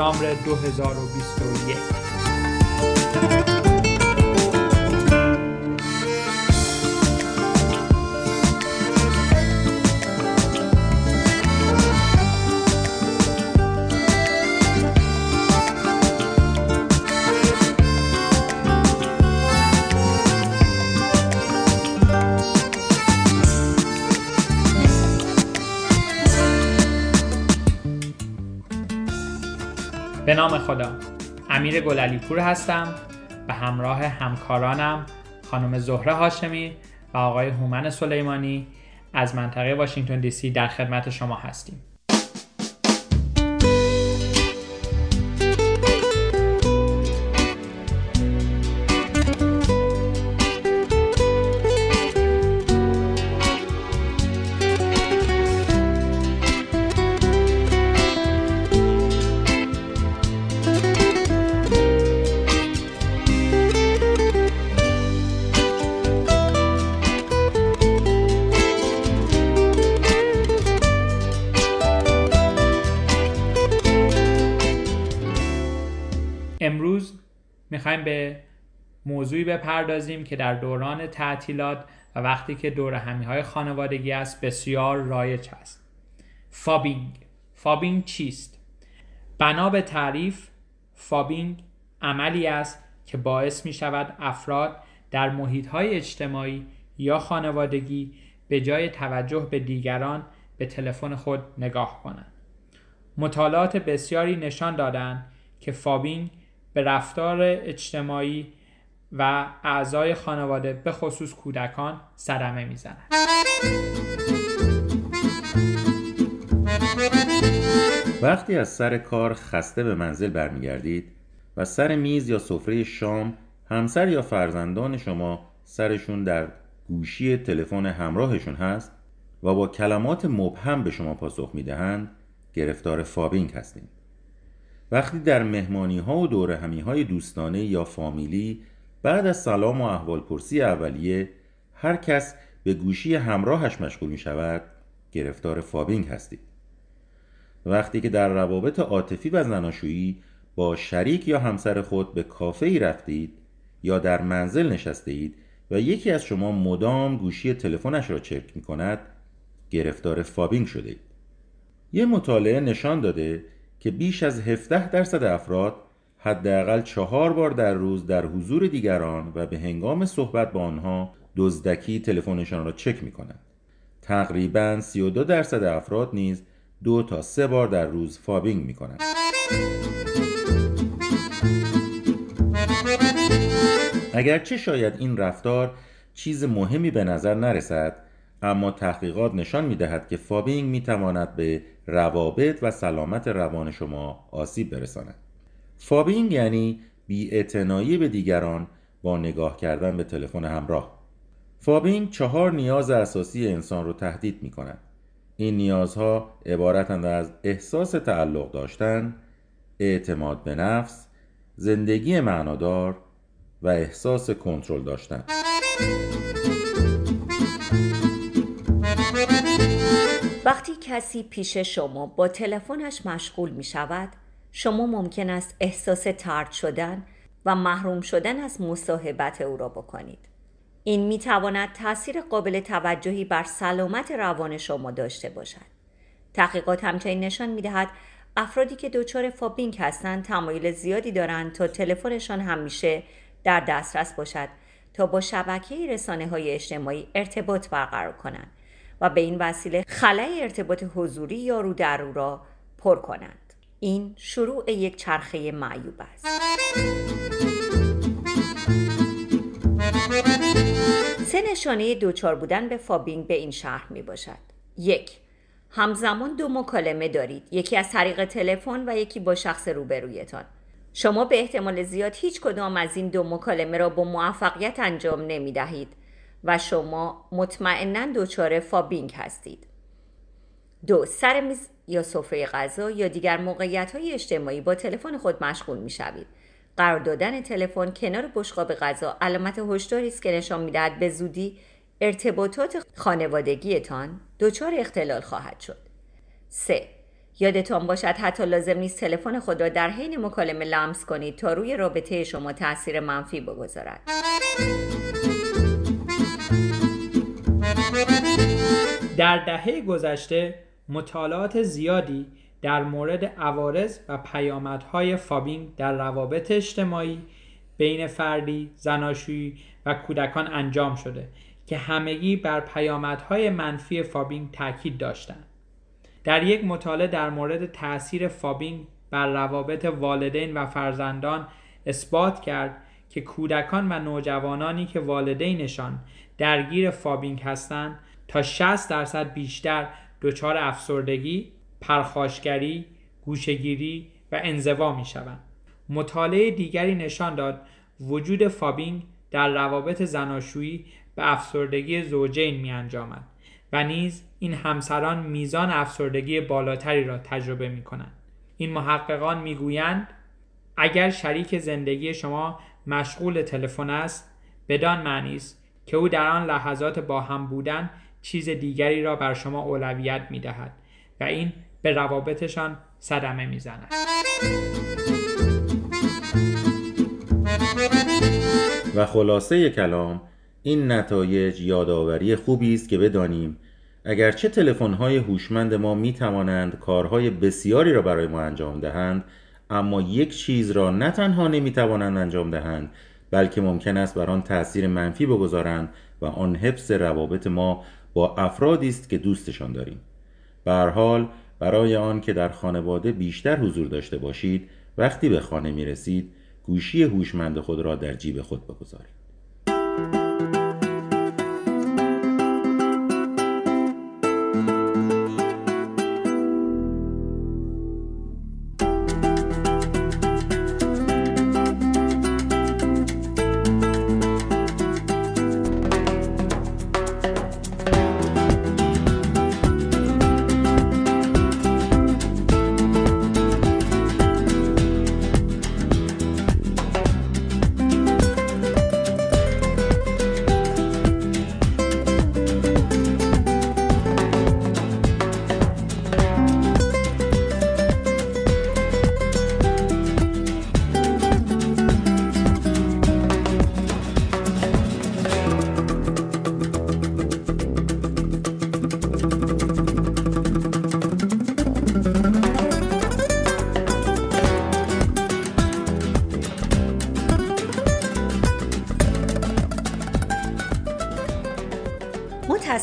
دسامبر 2021 نام خدا. امیر گلعلی پور هستم و همراه همکارانم خانم زهره هاشمی و آقای هومن سلیمانی از منطقه واشنگتن دی سی در خدمت شما هستیم. می‌خوایم به موضوعی بپردازیم که در دوران تعطیلات و وقتی که دور همی های خانوادگی است بسیار رایج است phubbing phubbing چیست؟ بنا به تعریف phubbing عملی است که باعث می شود افراد در محیط های اجتماعی یا خانوادگی به جای توجه به دیگران به تلفن خود نگاه کنند. مطالعات بسیاری نشان دادند که فابینگ به رفتار اجتماعی و اعضای خانواده به خصوص کودکان صدمه می‌زند. وقتی از سر کار خسته به منزل برمیگردید و سر میز یا سفره شام همسر یا فرزندان شما سرشون در گوشی تلفن همراهشون هست و با کلمات مبهم به شما پاسخ می‌دهند گرفتار phubbing هستید. وقتی در مهمانی ها و دور همی های دوستانه یا فامیلی بعد از سلام و احوال پرسی اولیه هر کس به گوشی همراهش مشغول می شود گرفتار phubbing هستید وقتی که در روابط عاطفی و زناشویی با شریک یا همسر خود به کافه ای رفتید یا در منزل نشسته اید و یکی از شما مدام گوشی تلفنش را چک می کند گرفتار فابینگ شده اید. یه مطالعه نشان داده که بیش از 17 درصد افراد حداقل چهار بار در روز در حضور دیگران و به هنگام صحبت با آنها دزدکی تلفنشان را چک می کنند. تقریبا 32 درصد افراد نیز دو تا سه بار در روز فابینگ می کنند. اگرچه شاید این رفتار چیز مهمی به نظر نرسد اما تحقیقات نشان می دهد که phubbing می تواند به روابط و سلامت روان شما آسیب برساند. phubbing یعنی بی به دیگران با نگاه کردن به تلفن همراه. phubbing چهار نیاز اساسی انسان را تهدید می کند. این نیازها عبارتند از احساس تعلق داشتن، اعتماد به نفس، زندگی معنادار و احساس کنترل داشتن. وقتی کسی پیش شما با تلفنش مشغول می شود شما ممکن است احساس ترد شدن و محروم شدن از مصاحبت او را بکنید. این می تواند تاثیر قابل توجهی بر سلامت روان شما داشته باشد. تحقیقات همچنین نشان می دهد افرادی که دچار فابینگ هستند تمایل زیادی دارند تا تلفنشان همیشه در دسترس باشد تا با شبکه رسانه های اجتماعی ارتباط برقرار کنند. و به این وسیله خلای ارتباط حضوری یا رو در رو را پر کنند. این شروع یک چرخه معیوب است. سه نشانه دوچار بودن به فابینگ به این شرح می باشد. یک همزمان دو مکالمه دارید. یکی از طریق تلفن و یکی با شخص روبرویتان. شما به احتمال زیاد هیچ کدام از این دو مکالمه را با موفقیت انجام نمی دهید. و شما مطمئنا دچار فابینگ هستید. دو سر میز یا سفره غذا یا دیگر موقعیت های اجتماعی با تلفن خود مشغول می شوید. قرار دادن تلفن کنار بشقاب غذا علامت هشداری است که نشان می‌دهد به زودی ارتباطات خانوادگیتان دچار اختلال خواهد شد. 3. یادتان باشد حتی لازم نیست تلفن خود را در حین مکالمه لمس کنید تا روی رابطه شما تاثیر منفی بگذارد. در دهه گذشته مطالعات زیادی در مورد عوارض و پیامدهای فابینگ در روابط اجتماعی بین فردی، زناشویی و کودکان انجام شده که همگی بر پیامدهای منفی phubbing تاکید داشتند. در یک مطالعه در مورد تاثیر phubbing بر روابط والدین و فرزندان اثبات کرد که کودکان و نوجوانانی که والدینشان درگیر phubbing هستند تا 60 درصد بیشتر دچار افسردگی، پرخاشگری، گوشگیری و انزوا می شوند. مطالعه دیگری نشان داد وجود فابینگ در روابط زناشویی به افسردگی زوجین می انجامد و نیز این همسران میزان افسردگی بالاتری را تجربه می کنند. این محققان می گویند اگر شریک زندگی شما مشغول تلفن است بدان معنی است که او در آن لحظات با هم بودن چیز دیگری را بر شما اولویت می دهد و این به روابطشان صدمه می زند. و خلاصه کلام این نتایج یادآوری خوبی است که بدانیم اگرچه تلفن‌های هوشمند ما می توانند کارهای بسیاری را برای ما انجام دهند اما یک چیز را نه تنها نمی توانند انجام دهند بلکه ممکن است بر آن تأثیر منفی بگذارند و آن حفظ روابط ما با افرادی است که دوستشان داریم. به حال برای آن که در خانواده بیشتر حضور داشته باشید وقتی به خانه می رسید گوشی هوشمند خود را در جیب خود بگذارید.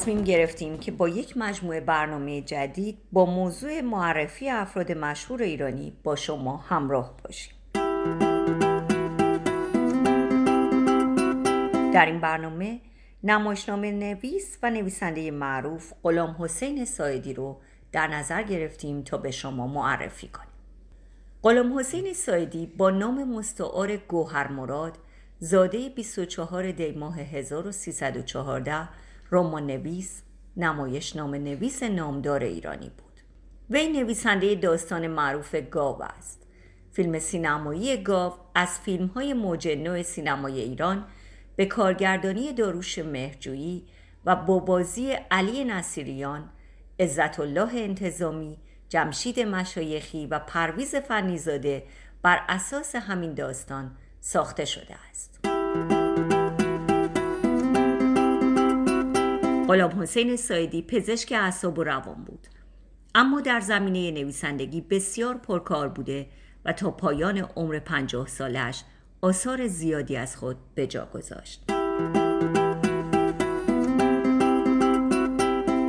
تصمیم گرفتیم که با یک مجموعه برنامه جدید با موضوع معرفی افراد مشهور ایرانی با شما همراه باشیم. در این برنامه نمایشنامه نویس و نویسنده معروف غلام حسین سایدی رو در نظر گرفتیم تا به شما معرفی کنیم. غلام حسین سایدی با نام مستعار گوهر مراد زاده 24 دی ماه 1314 رمان نویس نمایش نام نویس نامدار ایرانی بود. وی نویسنده داستان معروف گاو است. فیلم سینمایی گاو از فیلم های موج نوع سینمای ایران به کارگردانی داروش مهرجویی و با بازی علی نصیریان عزت الله انتظامی جمشید مشایخی و پرویز فنیزاده بر اساس همین داستان ساخته شده است. غلام حسین سایدی پزشک اعصاب و روان بود. اما در زمینه نویسندگی بسیار پرکار بوده و تا پایان عمر پنجاه سالش آثار زیادی از خود به جا گذاشت.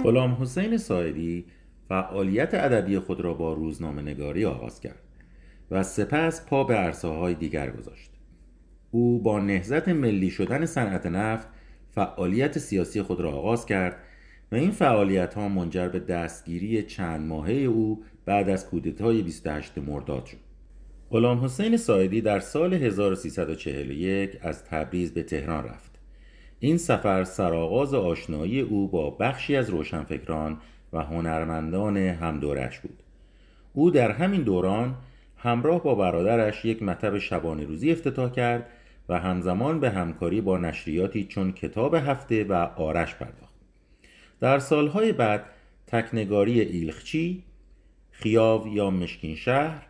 غلام حسین سایدی فعالیت ادبی خود را با روزنامه نگاری آغاز کرد و سپس پا به عرصه های دیگر گذاشت. او با نهزت ملی شدن صنعت نفت فعالیت سیاسی خود را آغاز کرد و این فعالیت ها منجر به دستگیری چند ماهه او بعد از کودتای 28 مرداد شد غلام حسین سایدی در سال 1341 از تبریز به تهران رفت. این سفر سرآغاز آشنایی او با بخشی از روشنفکران و هنرمندان همدورش بود. او در همین دوران همراه با برادرش یک مطب شبانه روزی افتتاح کرد و همزمان به همکاری با نشریاتی چون کتاب هفته و آرش پرداخت. در سالهای بعد تکنگاری ایلخچی، خیاو یا مشکین شهر،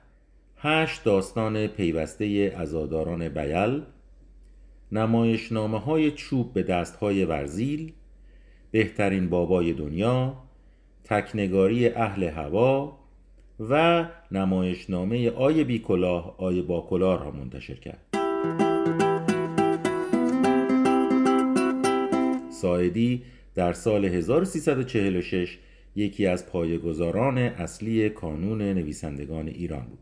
هشت داستان پیوسته ازاداران بیل، نمایشنامه های چوب به دست های ورزیل، بهترین بابای دنیا، تکنگاری اهل هوا و نمایشنامه آی بی کلاه آی با کلاه را منتشر کرد. ساعدی در سال 1346 یکی از پایه‌گذاران اصلی کانون نویسندگان ایران بود.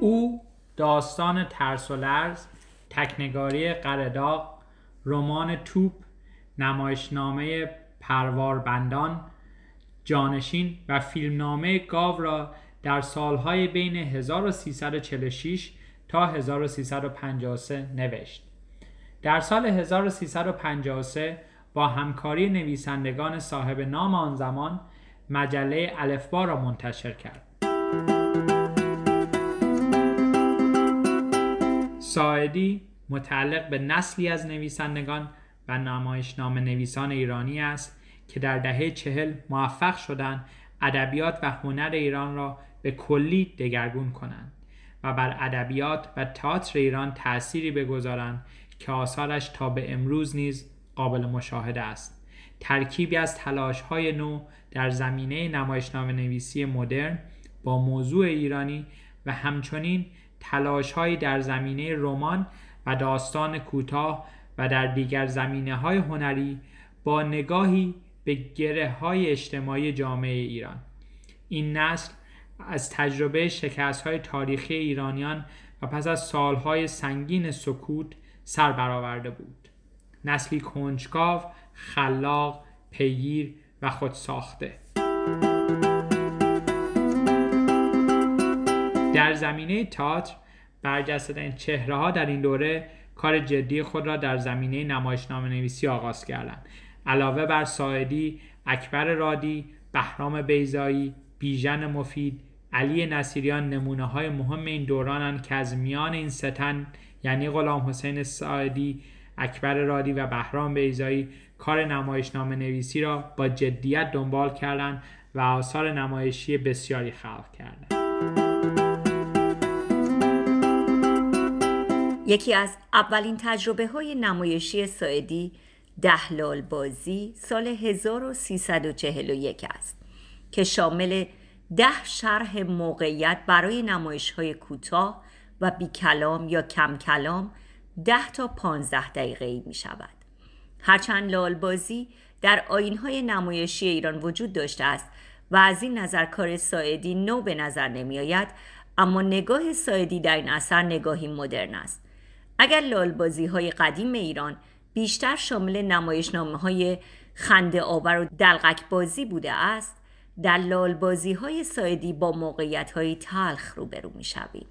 او داستان ترس و لرز، تکنگاری قرداغ، رمان توپ، نمایشنامه پرواربندان، جانشین و فیلمنامه گاو را در سالهای بین 1346 تا 1353 نوشت. در سال 1353 با همکاری نویسندگان صاحب نام آن زمان مجله الفبا را منتشر کرد. ساعدی متعلق به نسلی از نویسندگان و نمایشنامه نویسان ایرانی است که در دهه چهل موفق شدند ادبیات و هنر ایران را به کلی دگرگون کنند و بر ادبیات و تئاتر ایران تأثیری بگذارند که آثارش تا به امروز نیز قابل مشاهده است. ترکیبی از تلاش های نو در زمینه نمایشنامه نویسی مدرن با موضوع ایرانی و همچنین تلاش در زمینه رمان و داستان کوتاه و در دیگر زمینه های هنری با نگاهی به گره های اجتماعی جامعه ایران. این نسل از تجربه شکست های تاریخی ایرانیان و پس از سالهای سنگین سکوت سر برآورده بود. نسلی کنجکاو، خلاق، پیگیر و خودساخته. در زمینه تئاتر برجسته‌ترین چهره ها در این دوره کار جدی خود را در زمینه نمایشنامه نویسی آغاز کردند. علاوه بر ساعدی اکبر رادی بهرام بیزایی بیژن مفید علی نصیریان نمونه های مهم این دورانند که از میان این ستن یعنی غلام حسین ساعدی اکبر رادی و بهرام بیزایی کار نمایشنامه نویسی را با جدیت دنبال کردند و آثار نمایشی بسیاری خلق کردند یکی از اولین تجربه های نمایشی ساعدی دهلال بازی سال 1341 است که شامل ده شرح موقعیت برای نمایش های کوتاه و بی کلام یا کم کلام ده تا پانزده دقیقه ای می شود. هرچند لالبازی در آین های نمایشی ایران وجود داشته است و از این نظر کار ساعدی نو به نظر نمی آید اما نگاه ساعدی در این اثر نگاهی مدرن است اگر لالبازی های قدیم ایران بیشتر شامل نمایشنامه های خنده آور و دلغک بازی بوده است در لالبازی های سایدی با موقعیت های تلخ روبرو می شوید.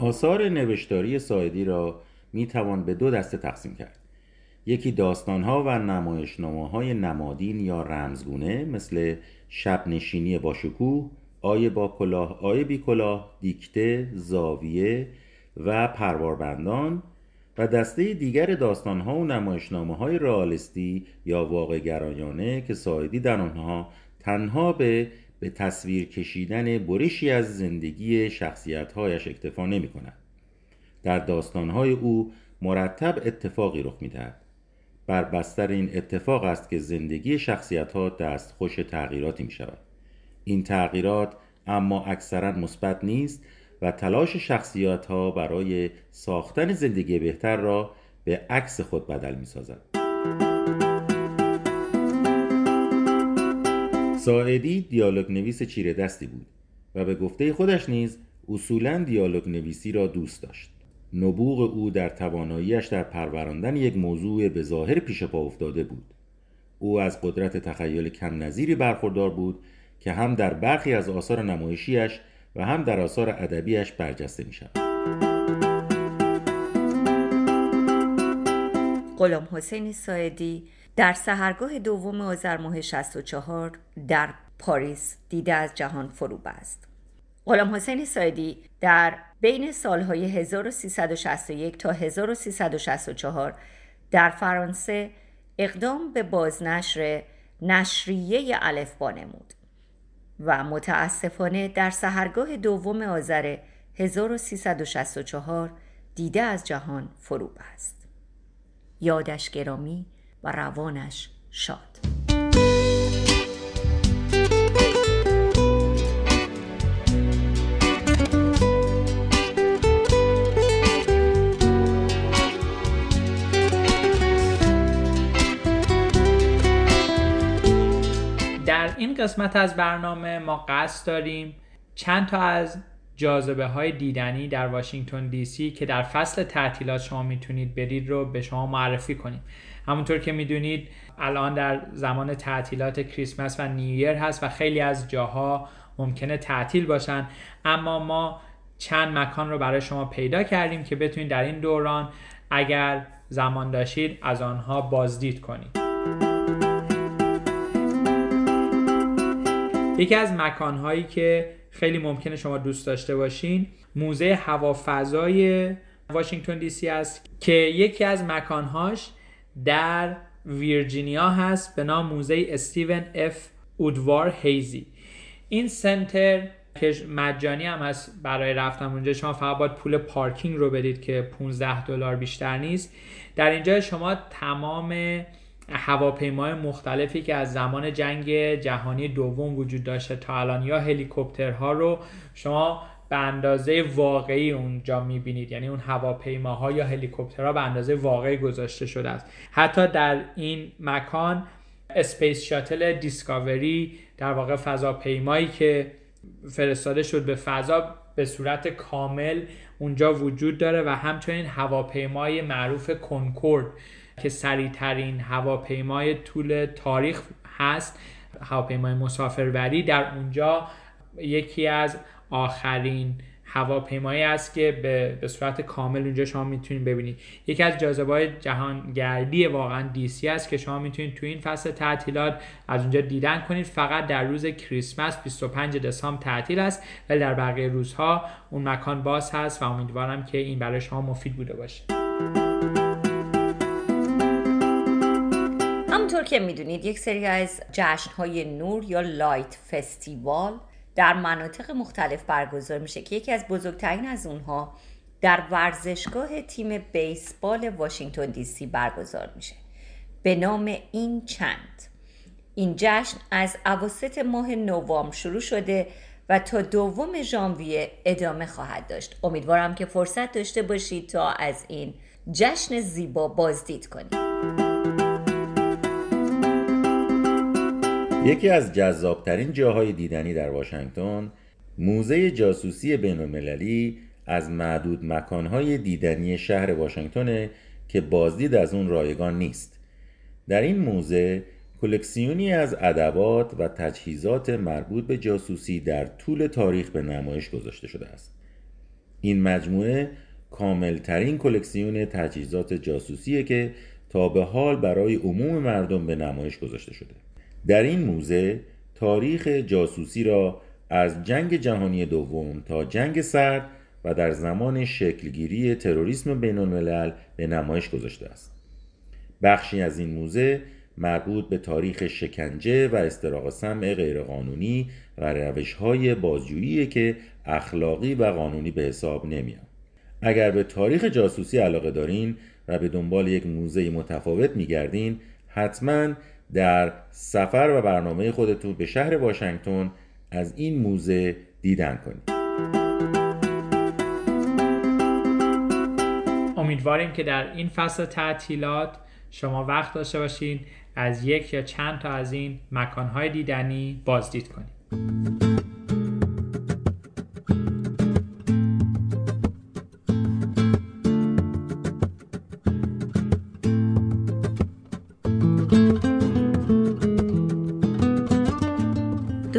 آثار نوشتاری سایدی را می توان به دو دسته تقسیم کرد یکی داستانها و نمایشنامه های نمادین یا رمزگونه مثل شب نشینی با شکوه آیه با کلاه آیه بی کلاه دیکته زاویه و پرواربندان و دسته دیگر داستانها و نمایشنامه های رئالیستی یا واقع گرایانه که سایدی در آنها تنها به به تصویر کشیدن بریشی از زندگی شخصیتهایش اکتفا نمی کند. در داستانهای او مرتب اتفاقی رخ می دهد. بر بستر این اتفاق است که زندگی شخصیت ها دستخوش تغییراتی می شود. این تغییرات اما اکثرا مثبت نیست و تلاش شخصیات ها برای ساختن زندگی بهتر را به عکس خود بدل می سازد. ساعدی دیالوگ نویس چیره دستی بود و به گفته خودش نیز اصولا دیالوگ نویسی را دوست داشت. نبوغ او در تواناییش در پروراندن یک موضوع به ظاهر پیش پا افتاده بود. او از قدرت تخیل کم نظیری برخوردار بود که هم در برخی از آثار نمایشیش و هم در آثار ادبیش برجسته می شود. غلام حسین سایدی در سهرگاه دوم آذر ماه 64 در پاریس دیده از جهان فرو بست. غلام حسین سایدی در بین سالهای 1361 تا 1364 در فرانسه اقدام به بازنشر نشریه الفبا نمود و متاسفانه در سهرگاه دوم آذر 1364 دیده از جهان فرو بست. یادش گرامی و روانش شاد. این قسمت از برنامه ما قصد داریم چند تا از جاذبه های دیدنی در واشنگتن دی سی که در فصل تعطیلات شما می‌تونید برید رو به شما معرفی کنیم. همونطور که می‌دونید الان در زمان تعطیلات کریسمس و نیویر هست و خیلی از جاها ممکنه تعطیل باشن. اما ما چند مکان رو برای شما پیدا کردیم که بتونید در این دوران اگر زمان داشتید از آنها بازدید کنید. یکی از مکانهایی که خیلی ممکنه شما دوست داشته باشین موزه هوافضای واشنگتن دی سی است که یکی از مکانهاش در ویرجینیا هست به نام موزه استیون اف اودوار هیزی. این سنتر که مجانی هم هست برای رفتن اونجا شما فقط باید پول پارکینگ رو بدید که 15 دلار بیشتر نیست. در اینجا شما تمام هواپیمای مختلفی که از زمان جنگ جهانی دوم وجود داشته تا الان یا هلیکوپترها رو شما به اندازه واقعی اونجا می‌بینید. یعنی اون هواپیماها یا هلیکوپترها به اندازه واقعی گذاشته شده است. حتی در این مکان space shuttle دیسکاوری در واقع فضاپیمایی که فرستاده شد به فضا به صورت کامل اونجا وجود داره و همچنین هواپیمای معروف کنکورد که سریعترین هواپیمای طول تاریخ هست. هواپیمای مسافربری در اونجا یکی از آخرین هواپیمایی است که به, به صورت کامل اونجا شما می‌تونید ببینید. یکی از جاذبه های جهانگردی واقعا دیسی است که شما می‌تونید تو این فصل تعطیلات از اونجا دیدن کنید. فقط در روز کریسمس 25 دسامبر تعطیل است ولی در بقیه روزها اون مکان باز هست و امیدوارم که این برای شما مفید بوده باشه. همونطور که می‌دونید یک سری از جشنهای نور یا لایت فستیوال در مناطق مختلف برگزار میشه که یکی از بزرگترین از اونها در ورزشگاه تیم بیسبال واشنگتن دی سی برگزار میشه. به نام این چند. این جشن از اواسط ماه نوامبر شروع شده و تا دوم ژانویه ادامه خواهد داشت. امیدوارم که فرصت داشته باشید تا از این جشن زیبا بازدید کنید یکی از جذابترین جاهای دیدنی در واشنگتن موزه جاسوسی بین از معدود مکانهای دیدنی شهر واشنگتن که بازدید از اون رایگان نیست. در این موزه کلکسیونی از ادوات و تجهیزات مربوط به جاسوسی در طول تاریخ به نمایش گذاشته شده است. این مجموعه کاملترین کلکسیون تجهیزات جاسوسیه که تا به حال برای عموم مردم به نمایش گذاشته شده. در این موزه تاریخ جاسوسی را از جنگ جهانی دوم تا جنگ سرد و در زمان شکلگیری تروریسم بین الملل به نمایش گذاشته است. بخشی از این موزه مربوط به تاریخ شکنجه و استراق سمع غیرقانونی و روش های بازجویی که اخلاقی و قانونی به حساب نمیاد. اگر به تاریخ جاسوسی علاقه دارین و به دنبال یک موزه متفاوت میگردین حتما در سفر و برنامه خودتون به شهر واشنگتن از این موزه دیدن کنید. امیدواریم که در این فصل تعطیلات شما وقت داشته باشید از یک یا چند تا از این مکانهای دیدنی بازدید کنید.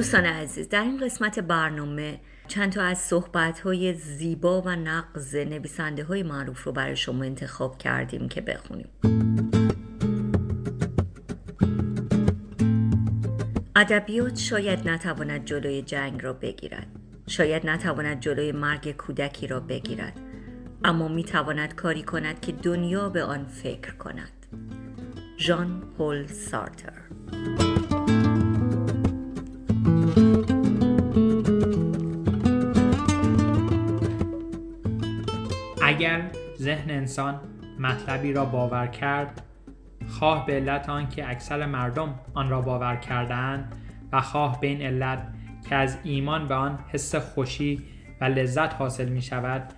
دوستان عزیز در این قسمت برنامه چند تا از صحبت های زیبا و نقض نویسنده های معروف رو برای شما انتخاب کردیم که بخونیم. ادبیات شاید نتواند جلوی جنگ را بگیرد شاید نتواند جلوی مرگ کودکی را بگیرد اما می تواند کاری کند که دنیا به آن فکر کند. ژان پل سارتر اگر ذهن انسان مطلبی را باور کرد خواه به علت آن که اکثر مردم آن را باور کردند و خواه به این علت که از ایمان به آن حس خوشی و لذت حاصل می شود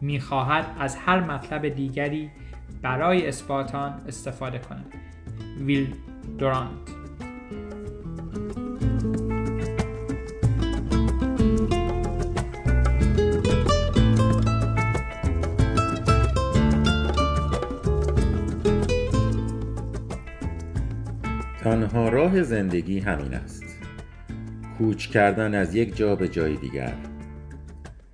می خواهد از هر مطلب دیگری برای اثبات آن استفاده کند. ویل دورانت. تنها راه زندگی همین است. کوچ کردن از یک جا به جای دیگر.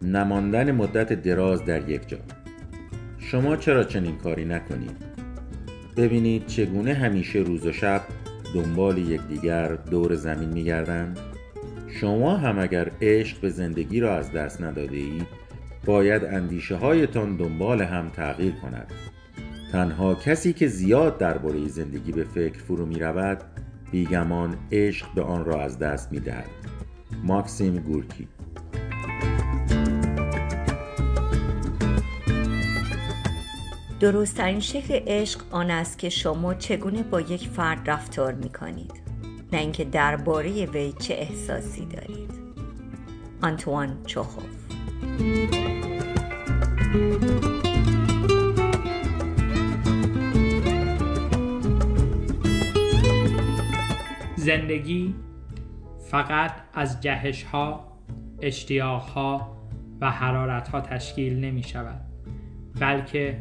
نماندن مدت دراز در یک جا. شما چرا چنین کاری نکنید؟ ببینید چگونه همیشه روز و شب دنبال یکدیگر دور زمین میگردند شما هم اگر عشق به زندگی را از دست نداده اید باید اندیشه هایتان دنبال هم تغییر کند. تنها کسی که زیاد درباره زندگی به فکر فرو می رود بیگمان عشق به آن را از دست می دهد ماکسیم گورکی. درستترین شکل عشق آن است که شما چگونه با یک فرد رفتار می کنید نه اینکه درباره وی چه احساسی دارید. آنتوان چوخوف. زندگی فقط از جهش ها، اشتیاق ها و حرارت ها تشکیل نمی شود بلکه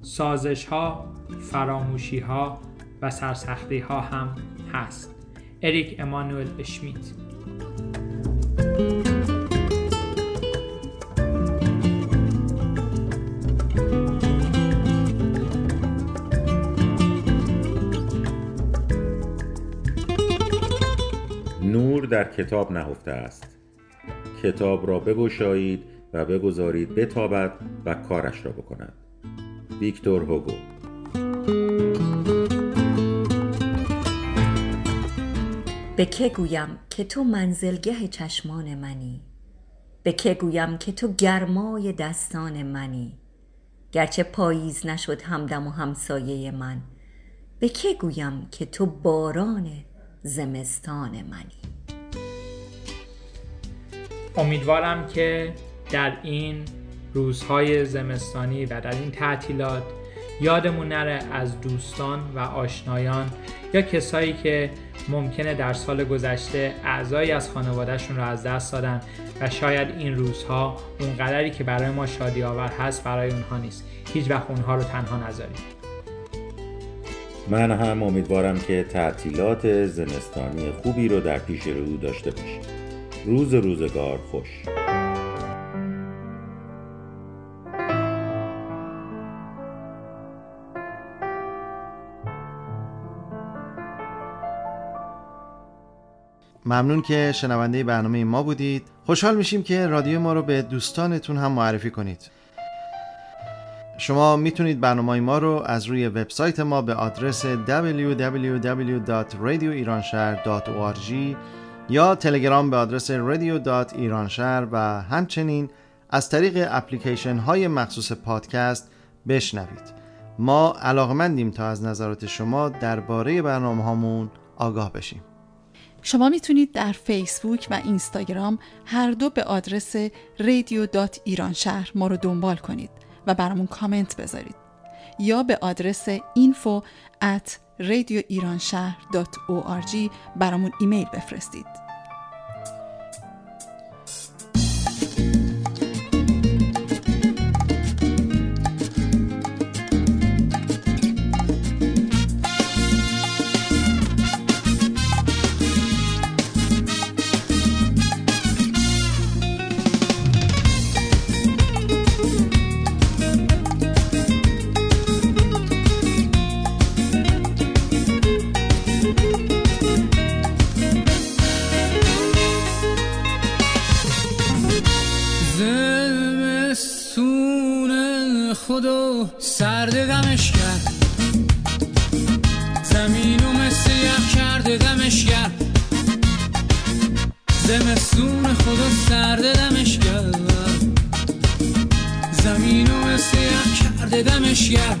سازش ها، فراموشی ها و سرسختی ها هم هست. اریک امانوئل اشمیت. در کتاب نهفته است. کتاب را بگشایید و بگذارید بتابد و کارش را بکند. ویکتور هوگو. به که گویم که تو منزلگه چشمان منی؟ به که گویم که تو گرمای دستان منی؟ گرچه پاییز نشد همدم و همسایه من به که گویم که تو باران زمستان منی؟ امیدوارم که در این روزهای زمستانی و در این تعطیلات یادمون نره از دوستان و آشنایان یا کسایی که ممکنه در سال گذشته اعضایی از خانوادهشون رو از دست دادن و شاید این روزها اون قدری که برای ما شادی آور هست برای اونها نیست. هیچ وقت اونها رو تنها نذاریم. من هم امیدوارم که تعطیلات زمستانی خوبی رو در پیش رو داشته باشید روز روزگار خوش. ممنون که شنونده برنامه ما بودید. خوشحال میشیم که رادیو ما رو به دوستانتون هم معرفی کنید. شما می‌تونید برنامه ما رو از روی وبسایت ما به آدرس www.radioiranshahr.org یا تلگرام به آدرس radio.iranshahr و همچنین از طریق اپلیکیشن های مخصوص پادکست بشنوید. ما علاقمندیم تا از نظرات شما درباره برنامه هامون آگاه بشیم. شما می‌تونید در فیسبوک و اینستاگرام هر دو به آدرس رادیو دات ما رو دنبال کنید و برامون کامنت بذارید. یا به آدرس info radioiranshahr.org برامون ایمیل بفرستید. سرد دمش کرد. زمینو مثل یخ کرده دمش کرد. زمستون خدا سرد دمش کرد. زمینو مثل یخ کرده دمش کرد.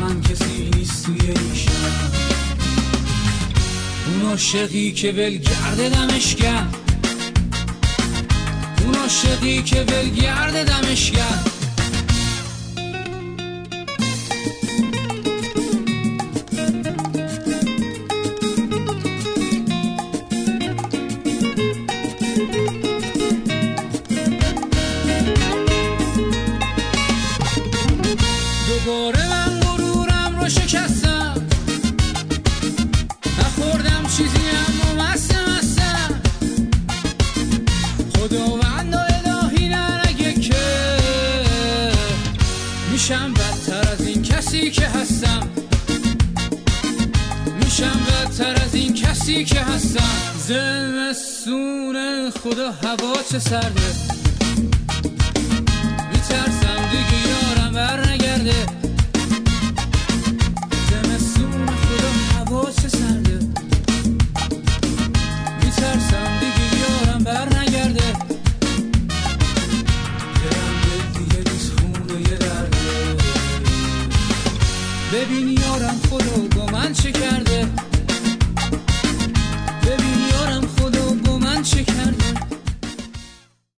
من کسی اون عاشقی که ولگرد دمش کرد. اون عاشقی که ولگرد دمش کرد. کسی که هستم. زمستون خدا هوا چه سرده؟ میترسم دیگه یارم بر نگرده